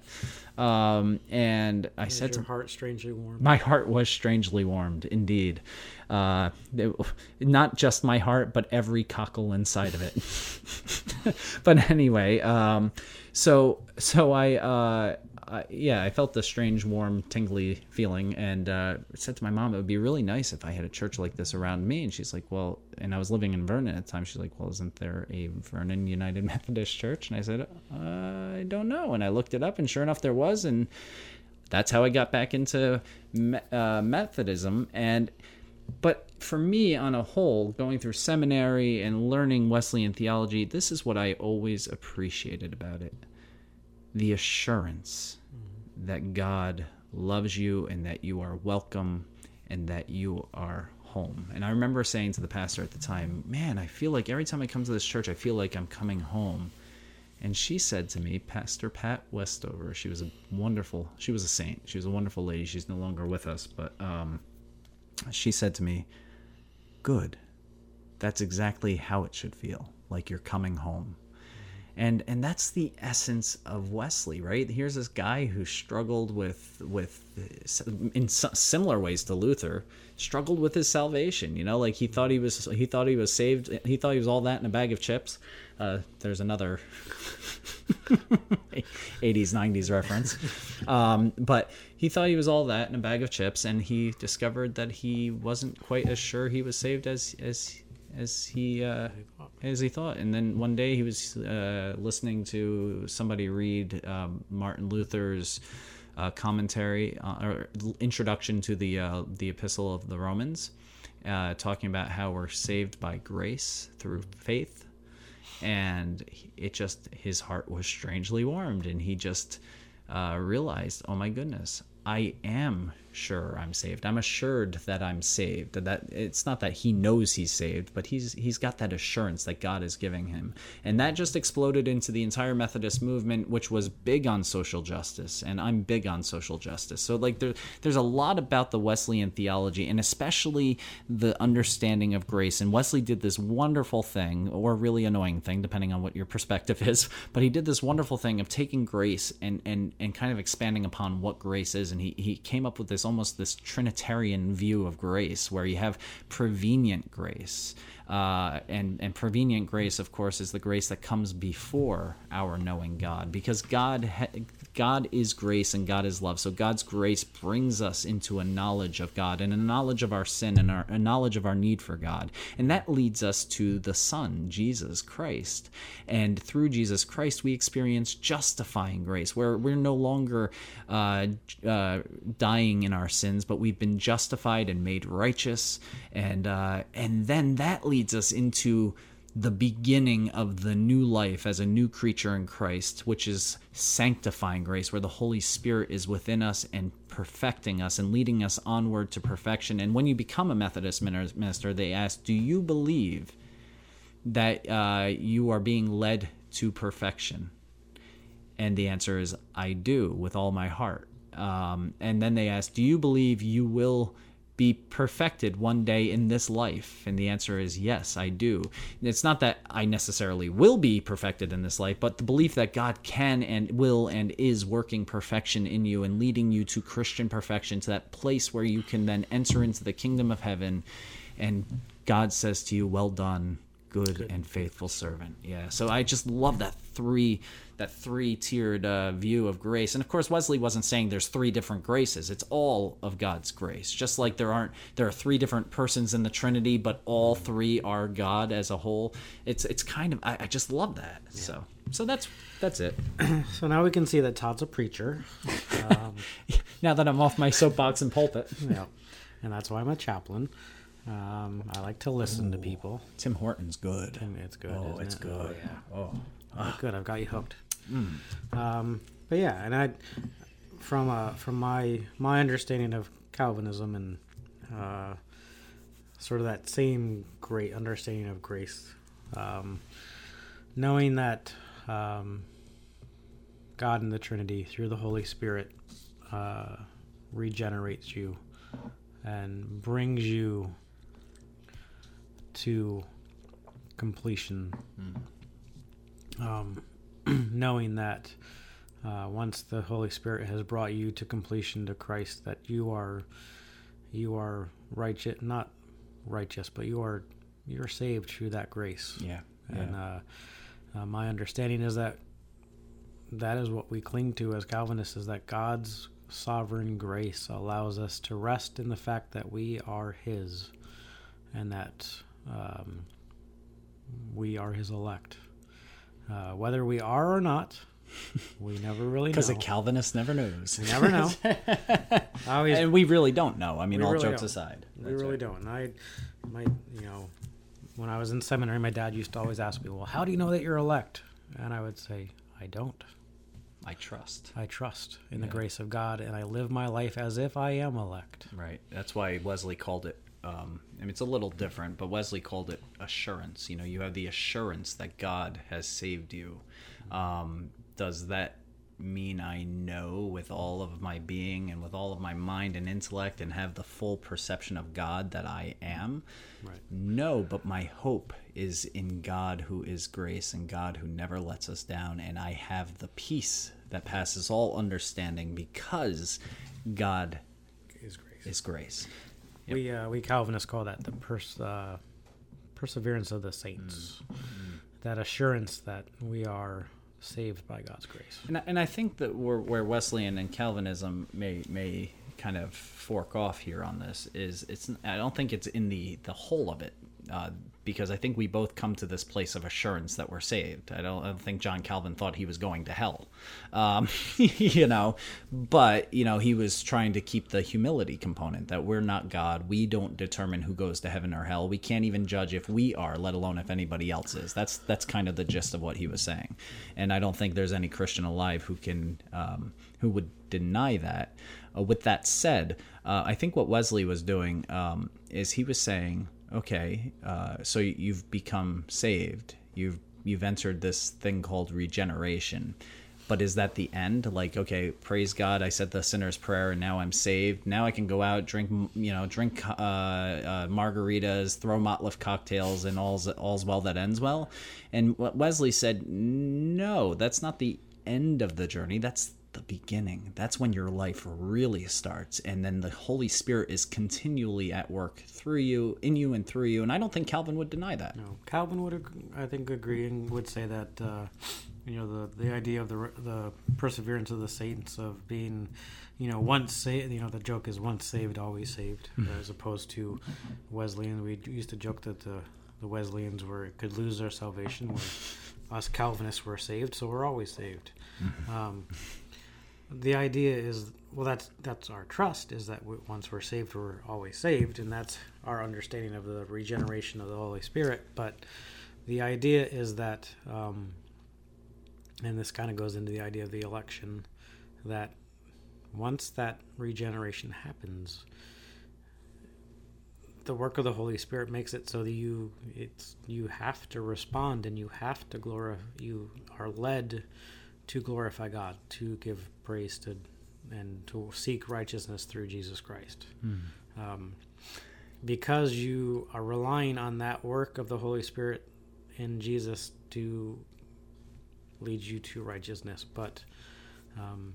Um, and I Is said to your heart strangely warm? my heart was strangely warmed, indeed. Uh, it- not just my heart, but every cockle inside of it. but anyway, um, so so I, uh, I yeah, I felt the strange, warm, tingly feeling, and uh, said to my mom, it would be really nice if I had a church like this around me. And she's like, well, and I was living in Vernon at the time. She's like, well, isn't there a Vernon United Methodist Church? And I said, uh, I don't know. And I looked it up, and sure enough, there was, and that's how I got back into uh, Methodism. And but for me, on a whole, going through seminary and learning Wesleyan theology, this is what I always appreciated about it. the assurance that God loves you and that you are welcome and that you are home. And I remember saying to the pastor at the time, Man, I feel like every time I come to this church, I feel like I'm coming home. And she said to me, Pastor Pat Westover, she was a wonderful, she was a saint. She was a wonderful lady. She's no longer with us, but um, she said to me, Good. That's exactly how it should feel, like you're coming home and and that's the essence of Wesley, right? Here's this guy who struggled with with in similar ways to Luther, struggled with his salvation. You know, like he thought he was he thought he was saved. He thought he was all that in a bag of chips. Uh, there's another 80s 90s reference, um, but he thought he was all that in a bag of chips, and he discovered that he wasn't quite as sure he was saved as as as he uh, as he thought. And then one day he was uh, listening to somebody read um, Martin Luther's uh, commentary uh, or introduction to the uh, the Epistle of the Romans, uh, talking about how we're saved by grace through faith. And it just his heart was strangely warmed, and he just Uh, realized, oh my goodness, I am sure I'm saved. I'm assured that I'm saved. That it's not that he knows he's saved, but he's he's got that assurance that God is giving him. And that just exploded into the entire Methodist movement, which was big on social justice, and I'm big on social justice. So like there, there's a lot about the Wesleyan theology and especially the understanding of grace. And Wesley did this wonderful thing or really annoying thing depending on what your perspective is, but he did this wonderful thing of taking grace and and and kind of expanding upon what grace is and he he came up with this almost this Trinitarian view of grace, where you have prevenient grace. Uh, and, and prevenient grace, of course, is the grace that comes before our knowing God, because God ha- God is grace and God is love. So God's grace brings us into a knowledge of God and a knowledge of our sin and our, a knowledge of our need for God. And that leads us to the Son, Jesus Christ. And through Jesus Christ, we experience justifying grace, where we're no longer uh, uh, dying in our sins, but we've been justified and made righteous. And, uh, and then that leads us into the beginning of the new life as a new creature in Christ, which is sanctifying grace, where the Holy Spirit is within us and perfecting us and leading us onward to perfection. And when you become a Methodist minister, they ask, Do you believe that uh, you are being led to perfection? And the answer is, I do, with all my heart. Um, and then they ask, Do you believe you will be perfected one day in this life? And the answer is yes, I do. It's not that I necessarily will be perfected in this life, but the belief that God can and will and is working perfection in you and leading you to Christian perfection, to that place where you can then enter into the kingdom of heaven. And God says to you, Well done, good, good. and faithful servant. Yeah. So I just love that three that three tiered uh, view of grace. And of course, Wesley wasn't saying there's three different graces. It's all of God's grace. Just like there aren't there are three different persons in the Trinity, but all three are God as a whole. It's it's kind of I, I just love that. Yeah. So so that's that's it. so now we can see that Todd's a preacher. Um, now that I'm off my soapbox and pulpit. Yeah, and that's why I'm a chaplain. Um, I like to listen Ooh, to people. Tim Hortons good. it's good. Oh, it's it? good. Oh, yeah. Oh. good. I've got you hooked. Mm. Um, but yeah, and I, from uh, from my my understanding of Calvinism and uh, sort of that same great understanding of grace, um, knowing that um, God in the Trinity through the Holy Spirit uh, regenerates you and brings you to completion. Mm. Um, knowing that uh, once the Holy Spirit has brought you to completion to Christ, that you are you are righteous, not righteous, but you are you're saved through that grace. Yeah. And Uh, uh, my understanding is that that is what we cling to as Calvinists is that God's sovereign grace allows us to rest in the fact that we are His, and that um, we are His elect. Uh, whether we are or not, we never really know. Because a Calvinist never knows. We never know. always, and we really don't know. I mean, all really jokes don't. aside. We really right. don't. And I, my, you know, when I was in seminary, my dad used to always ask me, "Well, how do you know that you're elect?" And I would say, "I don't." I trust. I trust in the grace of God, and I live my life as if I am elect. Right. That's why Wesley called it. Um, I mean, it's a little different, but Wesley called it assurance. You know, you have the assurance that God has saved you. Um, does that mean I know with all of my being and with all of my mind and intellect and have the full perception of God that I am? Right. No, but my hope is in God who is grace and God who never lets us down. And I have the peace that passes all understanding because God Is grace. is grace. We uh, we Calvinists call that the pers- uh, perseverance of the saints. Mm. That assurance that we are saved by God's grace. And I, and I think that where, where Wesleyan and Calvinism may may kind of fork off here on this is it's I don't think it's in the the whole of it uh, because I think we both come to this place of assurance that we're saved. I don't, I don't think John Calvin thought he was going to hell, um, you know, but you know he was trying to keep the humility component that we're not God. We don't determine who goes to heaven or hell. We can't even judge if we are, let alone if anybody else is. That's that's kind of the gist of what he was saying, and I don't think there's any Christian alive who can um, who would deny that. Uh, with that said, uh, I think what Wesley was doing um, is he was saying, okay, uh, so you've become saved, you've you've entered this thing called regeneration. But is that the end? Like, okay, praise God, I said the sinner's prayer, and now I'm saved. Now I can go out, drink, you know, drink uh, uh, margaritas, throw Molotov cocktails, and all's all's well that ends well. And Wesley said, no, that's not the end of the journey. That's the beginning. That's when your life really starts, and then the Holy Spirit is continually at work through you, in you, and through you. And I don't think Calvin would deny that. No, Calvin would, I think, agree and would say that uh, you know the the idea of the the perseverance of the saints of being, you know, once saved. You know, the joke is once saved, always saved, as opposed to Wesleyan. We used to joke that the the Wesleyans were could lose their salvation, where us Calvinists were saved, so we're always saved. Um, the idea is well that's that's our trust is that we, once we're saved we're always saved and that's our understanding of the regeneration of the holy spirit. But the idea is that um, and this kind of goes into the idea of the election that once that regeneration happens the work of the holy spirit makes it so that you it's you have to respond and you have to glorify you are led to glorify God, to give praise to, and to seek righteousness through Jesus Christ. Um, because you are relying on that work of the Holy Spirit in Jesus to lead you to righteousness. But um,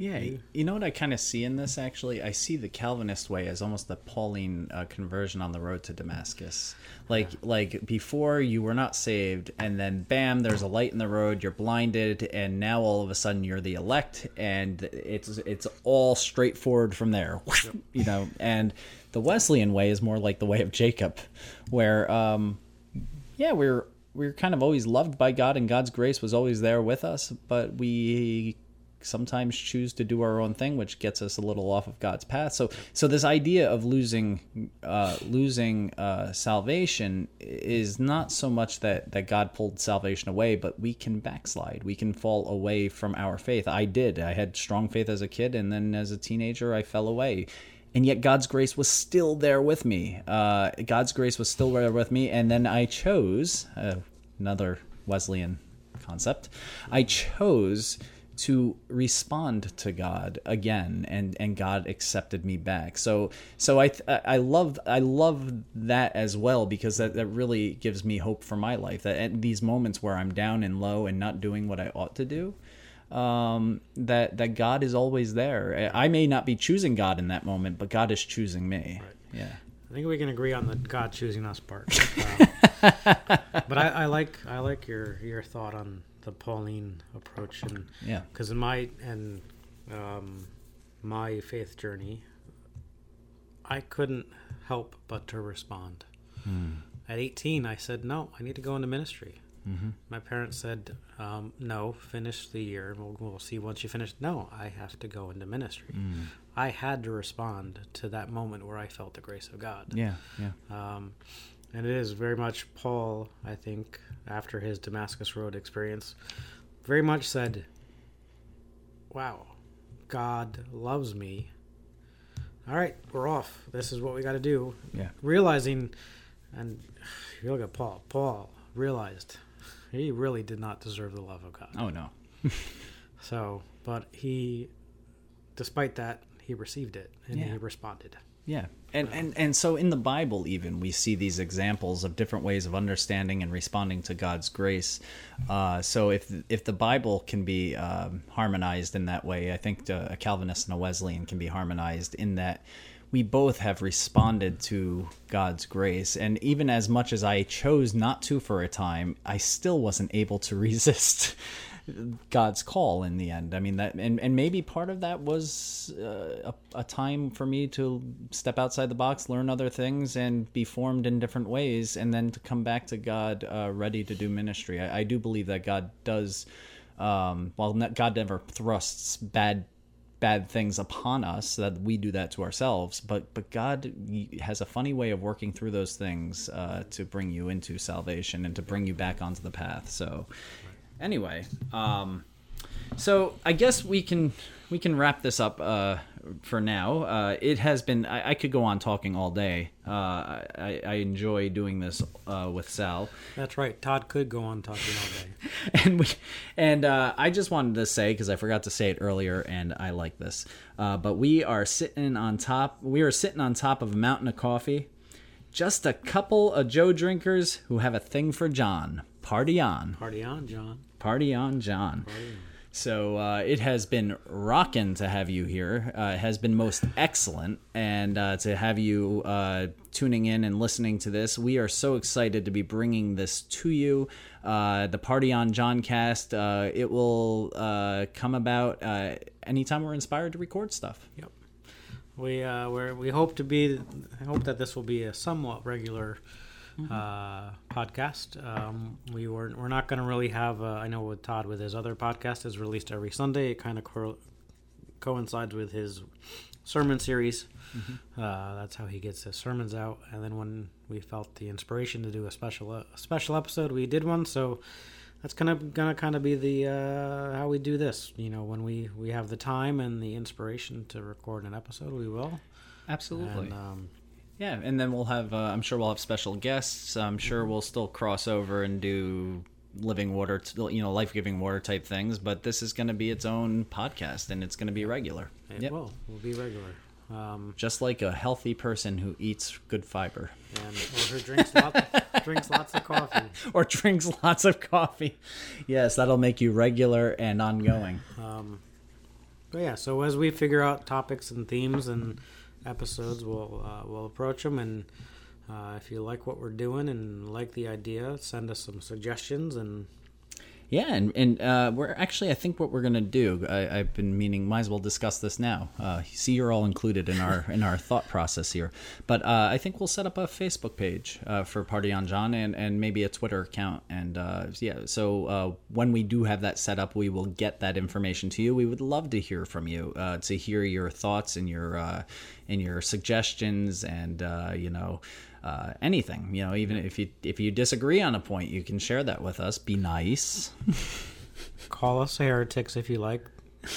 Yeah, You- you know what I kind of see in this actually? I see the Calvinist way as almost the Pauline uh, conversion on the road to Damascus. Like like before you were not saved and then bam there's a light in the road, you're blinded and now all of a sudden you're the elect and it's it's all straightforward from there. You know, and the Wesleyan way is more like the way of Jacob where um yeah, we're we're kind of always loved by God and God's grace was always there with us, but we sometimes choose to do our own thing, which gets us a little off of God's path. So, so this idea of losing, uh, losing uh, salvation is not so much that that God pulled salvation away, but we can backslide. We can fall away from our faith. I did. I had strong faith as a kid, and then as a teenager, I fell away. And yet, God's grace was still there with me. Uh, God's grace was still there with me, and then I chose uh, another Wesleyan concept. I chose to respond to God again and and God accepted me back. So so I I love I love that as well because that that really gives me hope for my life that at these moments where I'm down and low and not doing what I ought to do um that that God is always there. I may not be choosing God in that moment, but God is choosing me. Yeah. I think we can agree on the God choosing us part. Um, but I, I like I like your your thought on the Pauline approach and Yeah. because in my and um, my faith journey, I couldn't help but to respond. At 18, I said, "No, I need to go into ministry." Mm-hmm. My parents said, um, "No, finish the year. We'll, we'll see once you finish." No, I have to go into ministry. Mm. I had to respond to that moment where I felt the grace of God. Yeah, yeah. Um, and it is very much Paul, I think, after his Damascus Road experience, very much said, wow, God loves me. All right, we're off. This is what we got to do. Yeah. Realizing, and you look at Paul. Paul realized he really did not deserve the love of God. Oh no. So, but he, despite that, he received it and Yeah. he responded. Yeah. And, and and so in the Bible even we see these examples of different ways of understanding and responding to God's grace. Uh, so if if the Bible can be um, harmonized in that way, I think uh, a Calvinist and a Wesleyan can be harmonized in that we both have responded to God's grace. And even as much as I chose not to for a time, I still wasn't able to resist God's call in the end. I mean that, and, and maybe part of that was uh, a, a time for me to step outside the box, learn other things, and be formed in different ways, and then to come back to God uh, ready to do ministry. I, I do believe that God does. Um, while God never thrusts bad bad things upon us that we do that to ourselves but but god has a funny way of working through those things uh, to bring you into salvation and to bring you back onto the path so anyway um so i guess we can we can wrap this up uh for now uh it has been i, I could go on talking all day uh i i enjoy doing this uh with sal That's right. Todd could go on talking all day. and we and uh, I just wanted to say because I forgot to say it earlier, and I like this. Uh, but we are sitting on top. We are sitting on top of a mountain of coffee. Just a couple of Joe drinkers who have a thing for John. Party on, Party on, John. Party on, John. So uh, it has been rocking to have you here. Uh, it has been most excellent, and uh, to have you uh, tuning in and listening to this. We are so excited to be bringing this to you. Uh, the Party on John cast. Uh, it will come about anytime we're inspired to record stuff. Yep. We we're, we hope to be. I hope that this will be a somewhat regular uh, podcast. Um, we were we're not going to really have. Uh, I know with Todd with his other podcast is released every Sunday. It kind of co- coincides with his sermon series. Uh, that's how he gets his sermons out. And then when we felt the inspiration to do a special a special episode, we did one. So that's gonna gonna kind of be the uh, how we do this. You know, when we we have the time and the inspiration to record an episode, we will. Absolutely. And, um, Yeah, and then we'll have. Uh, I'm sure we'll have special guests. I'm sure we'll still cross over and do living water, t- you know, life giving water type things. But this is going to be its own podcast, and it's going to be regular. it Yep. will. Will be regular. Um, Just like a healthy person who eats good fiber and or who drinks lots drinks lots of coffee. or drinks lots of coffee. Yes, that'll make you regular and ongoing. Um, but yeah, so as we figure out topics and themes and episodes, we'll uh, we'll approach them. And uh, if you like what we're doing and like the idea, send us some suggestions. And Yeah, and and uh, we're actually, I think what we're gonna do. I, I've been meaning, might as well discuss this now. Uh, see, you're all included in our in our thought process here. But uh, I think we'll set up a Facebook page uh, for Party on John, and and maybe a Twitter account. And uh, yeah, so uh, when we do have that set up, we will get that information to you. We would love to hear from you, to hear your thoughts and your and your suggestions, and you know. Uh, anything, you know, even if you if you disagree on a point, you can share that with us. Be nice. call us heretics if you like.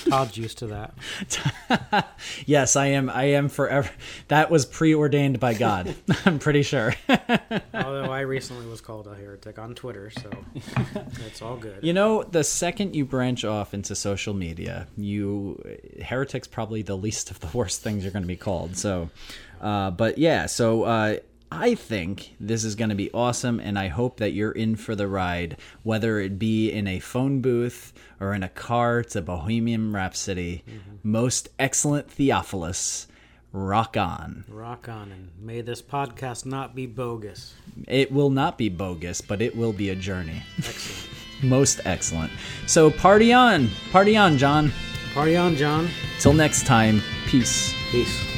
Todd's used to that. yes, I am. I am forever. That was preordained by God. I'm pretty sure. Although I recently was called a heretic on Twitter, so it's all good. you know, the second you branch off into social media, you heretics probably the least of the worst things you're going to be called. So, uh, but yeah. So uh, I think this is going to be awesome, and I hope that you're in for the ride, whether it be in a phone booth or in a car to Bohemian Rhapsody. Mm-hmm. Most excellent Theophilus. Rock on. Rock on, and may this podcast not be bogus. It will not be bogus, but it will be a journey. Excellent. Most excellent. So party on. Party on, John. Party on, John. Till next time, peace. Peace.